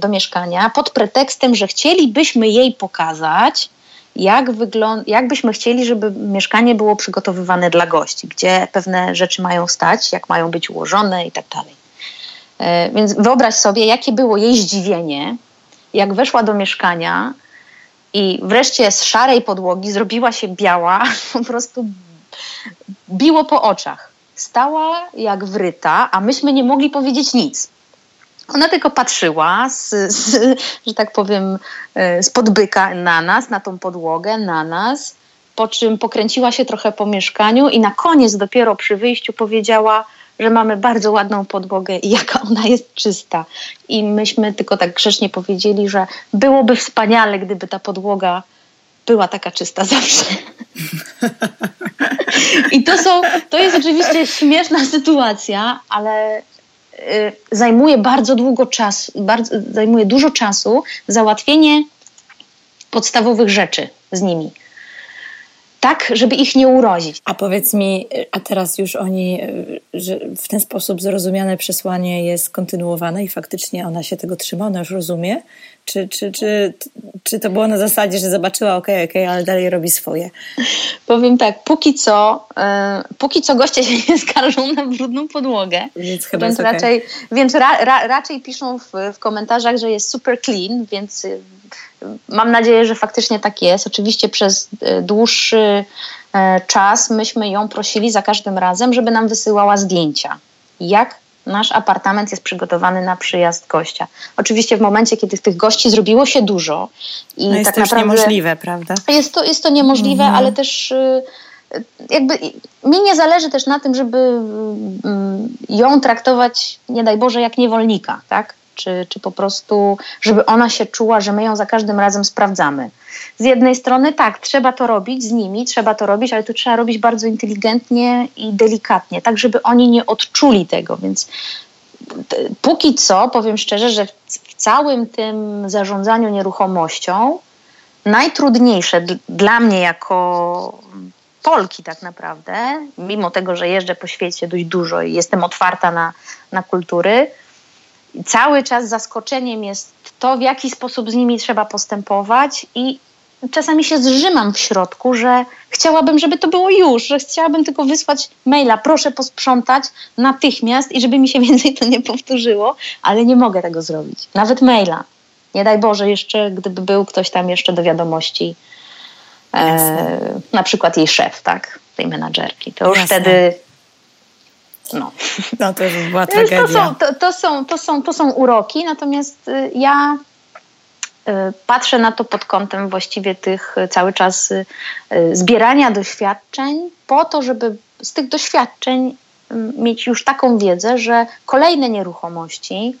do mieszkania, pod pretekstem, że chcielibyśmy jej pokazać, jak, wygląd- jak byśmy chcieli, żeby mieszkanie było przygotowywane dla gości, gdzie pewne rzeczy mają stać, jak mają być ułożone i tak dalej. E, więc wyobraź sobie, jakie było jej zdziwienie, jak weszła do mieszkania i wreszcie z szarej podłogi zrobiła się biała, po prostu biło po oczach. Stała jak wryta, a myśmy nie mogli powiedzieć nic. Ona tylko patrzyła, z, z, że tak powiem, e, z podbyka na nas, na tą podłogę, na nas, po czym pokręciła się trochę po mieszkaniu i na koniec dopiero przy wyjściu powiedziała, że mamy bardzo ładną podłogę i jaka ona jest czysta. I myśmy tylko tak grzecznie powiedzieli, że byłoby wspaniale, gdyby ta podłoga była taka czysta zawsze. I to są, to jest oczywiście śmieszna sytuacja, ale zajmuje bardzo długo czasu, bardzo, zajmuje dużo czasu załatwienie podstawowych rzeczy z nimi. Tak, żeby ich nie urozić. A powiedz mi, a teraz już oni, że w ten sposób zrozumiane przesłanie jest kontynuowane i faktycznie ona się tego trzyma, ona już rozumie? Czy, czy, czy, czy to było na zasadzie, że zobaczyła, okej, okay, okej, okay, ale dalej robi swoje? Powiem tak, póki co, yy, póki co goście się nie skarżą na brudną podłogę. Więc chyba więc raczej, okay. więc ra, ra, raczej piszą w, w komentarzach, że jest super clean, więc mam nadzieję, że faktycznie tak jest. Oczywiście przez yy, dłuższy czas myśmy ją prosili za każdym razem, żeby nam wysyłała zdjęcia. Jak nasz apartament jest przygotowany na przyjazd gościa. Oczywiście w momencie, kiedy tych gości zrobiło się dużo i no jest tak to naprawdę niemożliwe, prawda? Jest to, jest to niemożliwe, mhm. ale też y, jakby mi nie zależy też na tym, żeby mm, ją traktować, nie daj Boże, jak niewolnika, tak? Czy, czy po prostu, żeby ona się czuła, że my ją za każdym razem sprawdzamy. Z jednej strony tak, trzeba to robić z nimi, trzeba to robić, ale to trzeba robić bardzo inteligentnie i delikatnie, tak żeby oni nie odczuli tego, więc póki co powiem szczerze, że w całym tym zarządzaniu nieruchomością najtrudniejsze dla mnie jako Polki tak naprawdę, mimo tego, że jeżdżę po świecie dość dużo i jestem otwarta na, na kultury, cały czas zaskoczeniem jest to, w jaki sposób z nimi trzeba postępować i czasami się zrzymam w środku, że chciałabym, żeby to było już, że chciałabym tylko wysłać maila, proszę posprzątać natychmiast i żeby mi się więcej to nie powtórzyło, ale nie mogę tego zrobić. Nawet maila. Nie daj Boże, jeszcze gdyby był ktoś tam jeszcze do wiadomości, e, na przykład jej szef, tak, tej menadżerki, to już Jasne. wtedy no. no to już była tragedia. To są, to, to, są, to, są, to są uroki, natomiast y, ja y, patrzę na to pod kątem właściwie tych y, cały czas zbierania doświadczeń po to, żeby z tych doświadczeń mieć już taką wiedzę, że kolejne nieruchomości,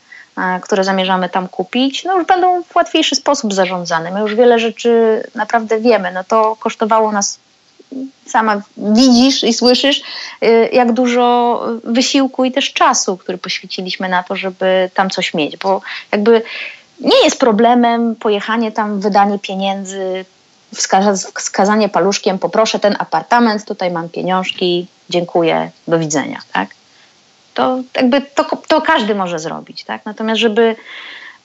które zamierzamy tam kupić, no już będą w łatwiejszy sposób zarządzane. My już wiele rzeczy naprawdę wiemy. No to kosztowało nas sama widzisz i słyszysz, y, jak dużo wysiłku i też czasu, który poświęciliśmy na to, żeby tam coś mieć, bo jakby nie jest problemem pojechanie tam, wydanie pieniędzy, wskazanie paluszkiem, poproszę ten apartament, tutaj mam pieniążki, dziękuję, do widzenia, tak? To jakby to, to każdy może zrobić, tak? Natomiast żeby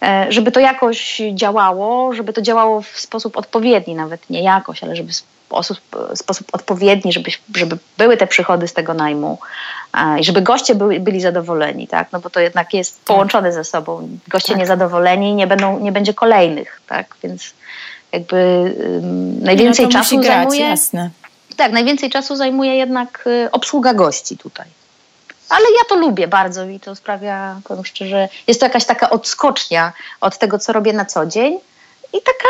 e, żeby to jakoś działało, żeby to działało w sposób odpowiedni, nawet nie jakoś, ale żeby sposób, sposób odpowiedni, żeby, żeby były te przychody z tego najmu i żeby goście byli, byli zadowoleni, tak? No bo to jednak jest tak. połączone ze sobą. Goście tak. niezadowoleni nie, będą, nie będzie kolejnych, tak? Więc jakby um, najwięcej no czasu grać, zajmuje. Jasne. Tak, najwięcej czasu zajmuje jednak y, obsługa gości tutaj. Ale ja to lubię bardzo i to sprawia, powiem szczerze, jest to jakaś taka odskocznia od tego, co robię na co dzień i taka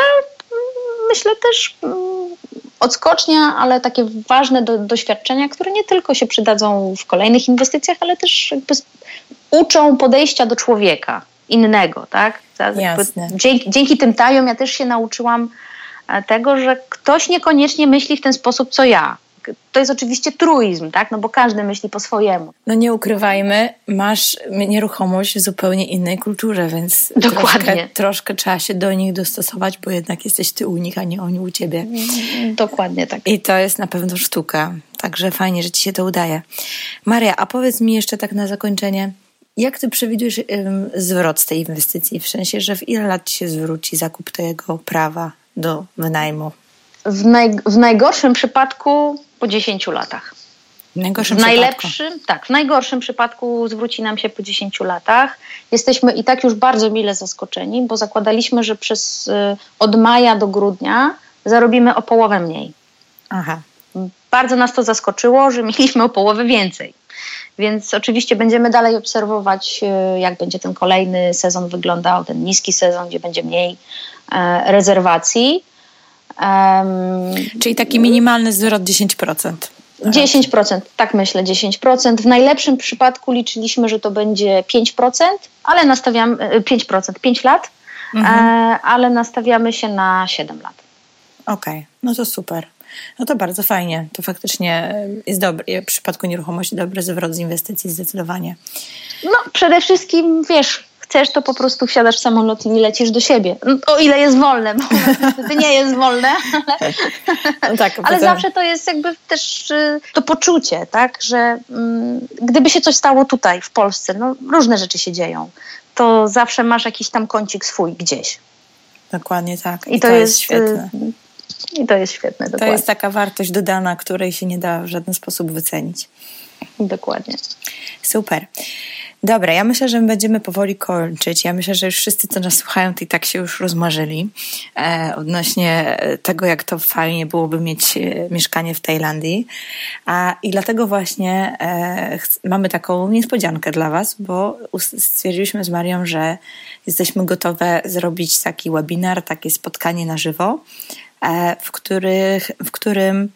myślę też mm, odskocznia, ale takie ważne do, doświadczenia, które nie tylko się przydadzą w kolejnych inwestycjach, ale też jakby uczą podejścia do człowieka innego, tak? Jasne. Dzięki, dzięki tym tajom ja też się nauczyłam e, tego, że ktoś niekoniecznie myśli w ten sposób, co ja to jest oczywiście truizm, tak? No bo każdy myśli po swojemu. No nie ukrywajmy, masz nieruchomość w zupełnie innej kulturze, więc Dokładnie. Troszkę, troszkę trzeba się do nich dostosować, bo jednak jesteś ty u nich, a nie oni u ciebie. Dokładnie tak. I to jest na pewno sztuka, także fajnie, że ci się to udaje. Maria, a powiedz mi jeszcze tak na zakończenie, jak ty przewidujesz um, zwrot z tej inwestycji? W sensie, że w ile lat się zwróci zakup tego prawa do wynajmu? W, naj, w najgorszym przypadku po 10 latach. W najgorszym w najlepszym, tak, w najgorszym przypadku zwróci nam się po 10 latach. Jesteśmy i tak już bardzo mile zaskoczeni, bo zakładaliśmy, że przez y, od maja do grudnia zarobimy o połowę mniej. Aha. Bardzo nas to zaskoczyło, że mieliśmy o połowę więcej. Więc oczywiście będziemy dalej obserwować, y, jak będzie ten kolejny sezon wyglądał, ten niski sezon, gdzie będzie mniej e, rezerwacji. Um, Czyli taki minimalny zwrot 10%. 10%, tak myślę, 10%. W najlepszym przypadku liczyliśmy, że to będzie 5%, ale nastawiamy 5%, 5 lat, mhm. e, ale nastawiamy się na 7 lat. Okej, okay. no to super. No to bardzo fajnie. To faktycznie jest dobry, w przypadku nieruchomości dobry zwrot z inwestycji zdecydowanie. No przede wszystkim, wiesz, chcesz, to po prostu wsiadasz w samolot i lecisz do siebie. No, o ile jest wolne, bo niestety nie jest wolne, ale, no tak, ale potem... zawsze to jest jakby też y, to poczucie, tak, że mm, gdyby się coś stało tutaj w Polsce, no różne rzeczy się dzieją, to zawsze masz jakiś tam kącik swój gdzieś. Dokładnie tak. I, I to, to, jest, jest świetne. I to jest świetne. Dokładnie. To jest taka wartość dodana, której się nie da w żaden sposób wycenić. Dokładnie. Super. Dobra, ja myślę, że będziemy powoli kończyć. Ja myślę, że już wszyscy, co nas słuchają, i tak się już rozmarzyli e, odnośnie tego, jak to fajnie byłoby mieć e, mieszkanie w Tajlandii. A, I dlatego właśnie e, mamy taką niespodziankę dla Was, bo stwierdziliśmy z Marią, że jesteśmy gotowe zrobić taki webinar, takie spotkanie na żywo, e, w, których, w którym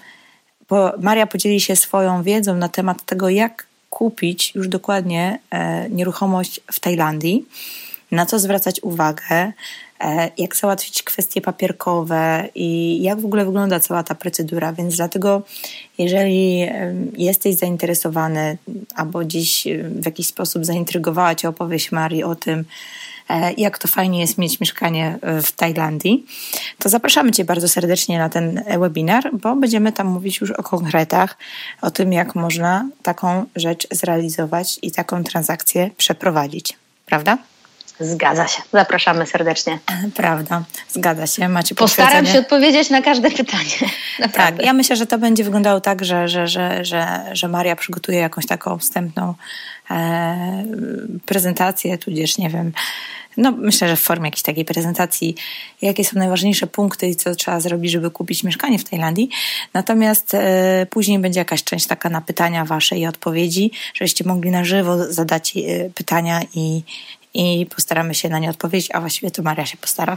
bo Maria podzieli się swoją wiedzą na temat tego, jak kupić już dokładnie e, nieruchomość w Tajlandii, na co zwracać uwagę, e, jak załatwić kwestie papierkowe i jak w ogóle wygląda cała ta procedura. Więc dlatego, jeżeli jesteś zainteresowany albo dziś w jakiś sposób zaintrygowała Cię opowieść Marii o tym, jak to fajnie jest mieć mieszkanie e, w Tajlandii, to zapraszamy Cię bardzo serdecznie na ten webinar, bo będziemy tam mówić już o konkretach, o tym, jak można taką rzecz zrealizować i taką transakcję przeprowadzić. Prawda? Zgadza się. Zapraszamy serdecznie. Prawda, zgadza się. Macie Postaram się odpowiedzieć na każde pytanie. Naprawdę. Tak, ja myślę, że to będzie wyglądało tak, że, że, że, że, że Maria przygotuje jakąś taką wstępną e, prezentację, tudzież nie wiem, no myślę, że w formie jakiejś takiej prezentacji, jakie są najważniejsze punkty i co trzeba zrobić, żeby kupić mieszkanie w Tajlandii. Natomiast e, później będzie jakaś część taka na pytania wasze i odpowiedzi, żebyście mogli na żywo zadać e, pytania i, i postaramy się na nie odpowiedzieć, a właściwie to Maria się postara.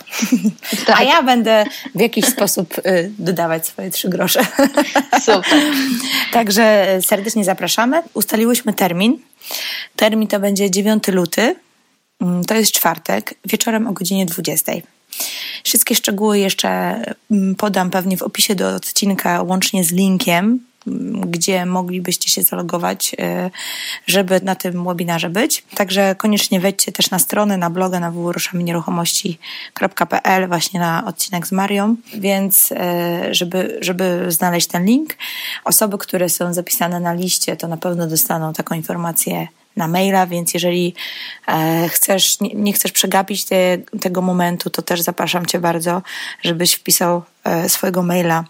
Tak. A ja będę w jakiś sposób y, dodawać swoje trzy grosze. Super. Także serdecznie zapraszamy. Ustaliłyśmy termin. Termin to będzie 9 luty. Mm, to jest czwartek, wieczorem o godzinie 20. Wszystkie szczegóły jeszcze mm, podam pewnie w opisie do odcinka, łącznie z linkiem gdzie moglibyście się zalogować, e, żeby na tym webinarze być. Także koniecznie wejdźcie też na stronę, na bloga na www.ruszamynieruchomości.pl właśnie na odcinek z Marią, więc e, żeby, żeby znaleźć ten link. Osoby, które są zapisane na liście, to na pewno dostaną taką informację na maila, więc jeżeli e, chcesz, nie, nie chcesz przegapić te, tego momentu, to też zapraszam Cię bardzo, żebyś wpisał swojego maila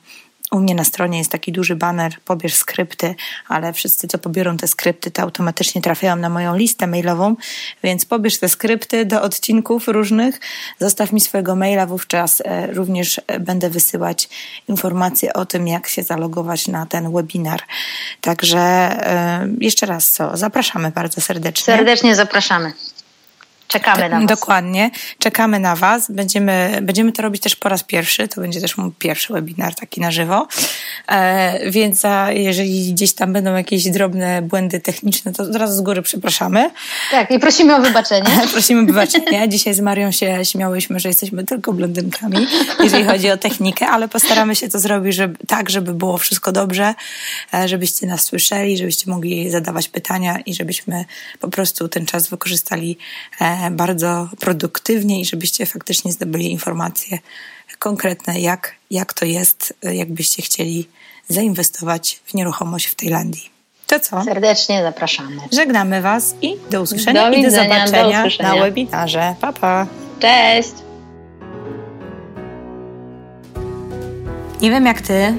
u mnie na stronie jest taki duży banner, pobierz skrypty, ale wszyscy, co pobiorą te skrypty, to automatycznie trafiają na moją listę mailową, więc pobierz te skrypty do odcinków różnych, zostaw mi swojego maila, wówczas e, również będę wysyłać informacje o tym, jak się zalogować na ten webinar. Także e, jeszcze raz co, zapraszamy bardzo serdecznie. Serdecznie zapraszamy. Czekamy na Was. Dokładnie. Czekamy na Was. Będziemy, będziemy to robić też po raz pierwszy. To będzie też mój pierwszy webinar taki na żywo. E, więc a jeżeli gdzieś tam będą jakieś drobne błędy techniczne, to od razu z góry przepraszamy. Tak, i prosimy o wybaczenie. prosimy o wybaczenie. Dzisiaj z Marią się śmiałyśmy, że jesteśmy tylko blondynkami, jeżeli chodzi o technikę, ale postaramy się to zrobić żeby, tak, żeby było wszystko dobrze, e, żebyście nas słyszeli, żebyście mogli zadawać pytania i żebyśmy po prostu ten czas wykorzystali e, bardzo produktywnie i żebyście faktycznie zdobyli informacje konkretne, jak, jak to jest, jakbyście chcieli zainwestować w nieruchomość w Tajlandii. To co? Serdecznie zapraszamy. Żegnamy Was i do usłyszenia do i do zobaczenia do na webinarze. Pa, pa. Cześć! Nie wiem jak Ty,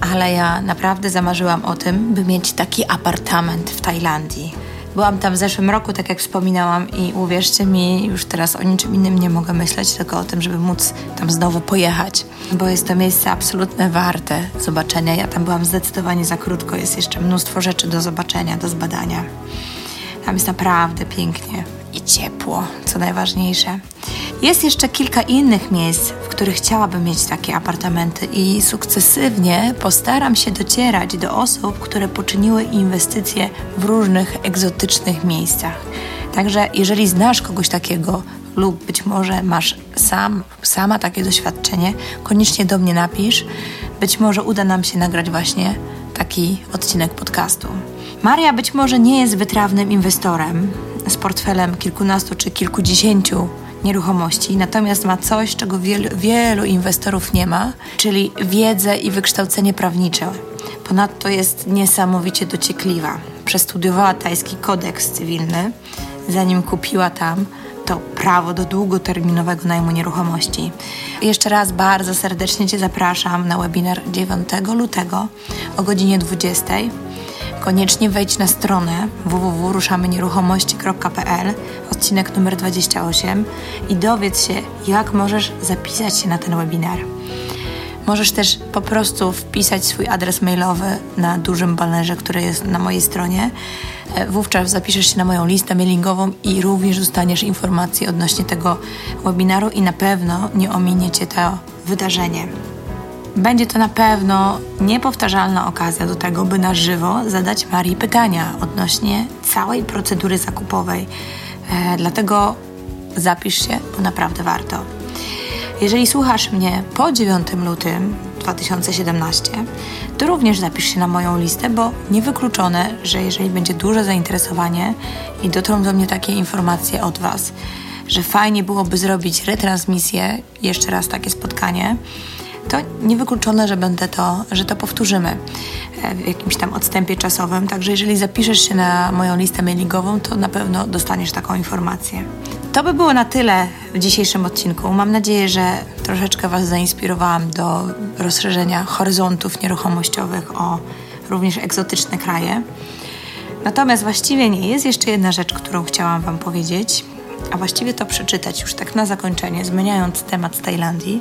ale ja naprawdę zamarzyłam o tym, by mieć taki apartament w Tajlandii Byłam tam w zeszłym roku, tak jak wspominałam, i uwierzcie mi, już teraz o niczym innym nie mogę myśleć, tylko o tym, żeby móc tam znowu pojechać, bo jest to miejsce absolutnie warte zobaczenia. Ja tam byłam zdecydowanie za krótko, jest jeszcze mnóstwo rzeczy do zobaczenia, do zbadania. Tam jest naprawdę pięknie i ciepło, co najważniejsze. Jest jeszcze kilka innych miejsc, w których chciałabym mieć takie apartamenty i sukcesywnie postaram się docierać do osób, które poczyniły inwestycje w różnych egzotycznych miejscach. Także jeżeli znasz kogoś takiego lub być może masz sam, sama takie doświadczenie, koniecznie do mnie napisz. Być może uda nam się nagrać właśnie taki odcinek podcastu. Maria być może nie jest wytrawnym inwestorem, z portfelem kilkunastu czy kilkudziesięciu nieruchomości, natomiast ma coś, czego wielu, wielu inwestorów nie ma, czyli wiedzę i wykształcenie prawnicze. Ponadto jest niesamowicie dociekliwa. Przestudiowała tajski kodeks cywilny, zanim kupiła tam to prawo do długoterminowego najmu nieruchomości. Jeszcze raz bardzo serdecznie Cię zapraszam na webinar 9 lutego o godzinie 20. Koniecznie wejdź na stronę www.ruszamynieruchomości.pl odcinek numer 28 i dowiedz się, jak możesz zapisać się na ten webinar. Możesz też po prostu wpisać swój adres mailowy na dużym banerze, który jest na mojej stronie. E, wówczas zapiszesz się na moją listę mailingową i również dostaniesz informacje odnośnie tego webinaru i na pewno nie ominiecie to wydarzenie. Będzie to na pewno niepowtarzalna okazja do tego, by na żywo zadać Marii pytania odnośnie całej procedury zakupowej. E, dlatego zapisz się, bo naprawdę warto. Jeżeli słuchasz mnie po 9 lutym 2017, to również zapisz się na moją listę, bo niewykluczone, że jeżeli będzie duże zainteresowanie i dotrą do mnie takie informacje od Was, że fajnie byłoby zrobić retransmisję, jeszcze raz takie spotkanie, to niewykluczone, że będę to, że to powtórzymy e, w jakimś tam odstępie czasowym. Także jeżeli zapiszesz się na moją listę mailingową, to na pewno dostaniesz taką informację. To by było na tyle w dzisiejszym odcinku. Mam nadzieję, że troszeczkę Was zainspirowałam do rozszerzenia horyzontów nieruchomościowych o również egzotyczne kraje. Natomiast właściwie nie jest jeszcze jedna rzecz, którą chciałam Wam powiedzieć, a właściwie to przeczytać już tak na zakończenie, zmieniając temat z Tajlandii,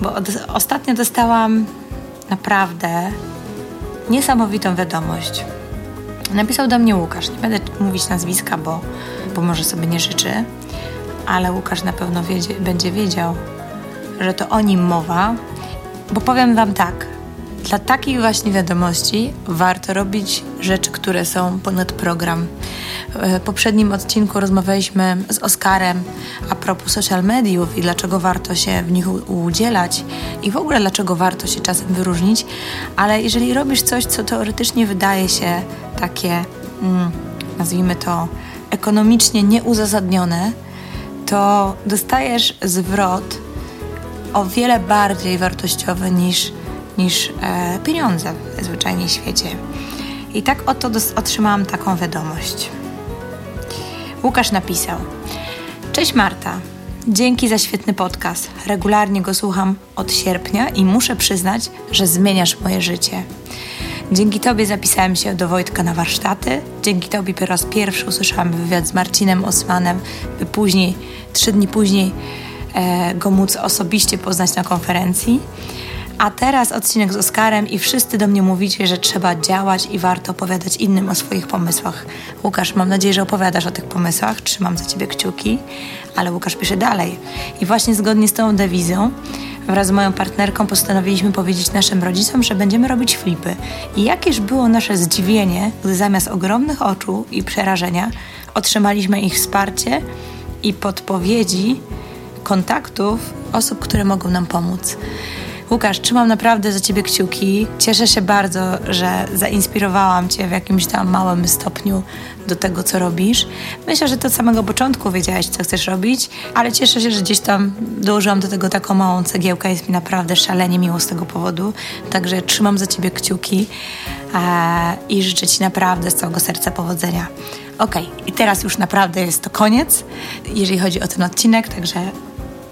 bo od, ostatnio dostałam naprawdę niesamowitą wiadomość. Napisał do mnie Łukasz. Nie będę mówić nazwiska, bo, bo może sobie nie życzy ale Łukasz na pewno wiedzie, będzie wiedział, że to o nim mowa, bo powiem Wam tak. Dla takich właśnie wiadomości warto robić rzeczy, które są ponad program. W poprzednim odcinku rozmawialiśmy z Oskarem a propos social mediów i dlaczego warto się w nich udzielać i w ogóle dlaczego warto się czasem wyróżnić, ale jeżeli robisz coś, co teoretycznie wydaje się takie, mm, nazwijmy to, ekonomicznie nieuzasadnione, to dostajesz zwrot o wiele bardziej wartościowy niż, niż e, pieniądze w zwyczajnie świecie. I tak oto otrzymałam taką wiadomość. Łukasz napisał: Cześć Marta. Dzięki za świetny podcast. Regularnie go słucham od sierpnia i muszę przyznać, że zmieniasz moje życie. Dzięki Tobie zapisałem się do Wojtka na warsztaty. Dzięki Tobie po raz pierwszy usłyszałam wywiad z Marcinem Osmanem, by później, trzy dni później, e, go móc osobiście poznać na konferencji. A teraz odcinek z Oskarem i wszyscy do mnie mówicie, że trzeba działać i warto opowiadać innym o swoich pomysłach. Łukasz, mam nadzieję, że opowiadasz o tych pomysłach, trzymam za Ciebie kciuki, ale Łukasz pisze dalej. I właśnie zgodnie z tą dewizją wraz z moją partnerką postanowiliśmy powiedzieć naszym rodzicom, że będziemy robić flipy. I jakież było nasze zdziwienie, gdy zamiast ogromnych oczu i przerażenia otrzymaliśmy ich wsparcie i podpowiedzi kontaktów osób, które mogą nam pomóc. Łukasz, trzymam naprawdę za Ciebie kciuki. Cieszę się bardzo, że zainspirowałam Cię w jakimś tam małym stopniu do tego, co robisz. Myślę, że to od samego początku wiedziałaś, co chcesz robić, ale cieszę się, że gdzieś tam dołożyłam do tego taką małą cegiełkę. Jest mi naprawdę szalenie miło z tego powodu. Także trzymam za Ciebie kciuki e, i życzę Ci naprawdę z całego serca powodzenia. Ok, i teraz już naprawdę jest to koniec, jeżeli chodzi o ten odcinek, także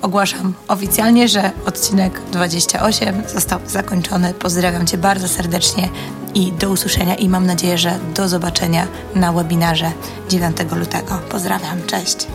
ogłaszam oficjalnie, że odcinek 28 został zakończony. Pozdrawiam Cię bardzo serdecznie i do usłyszenia i mam nadzieję, że do zobaczenia na webinarze 9 lutego. Pozdrawiam, cześć.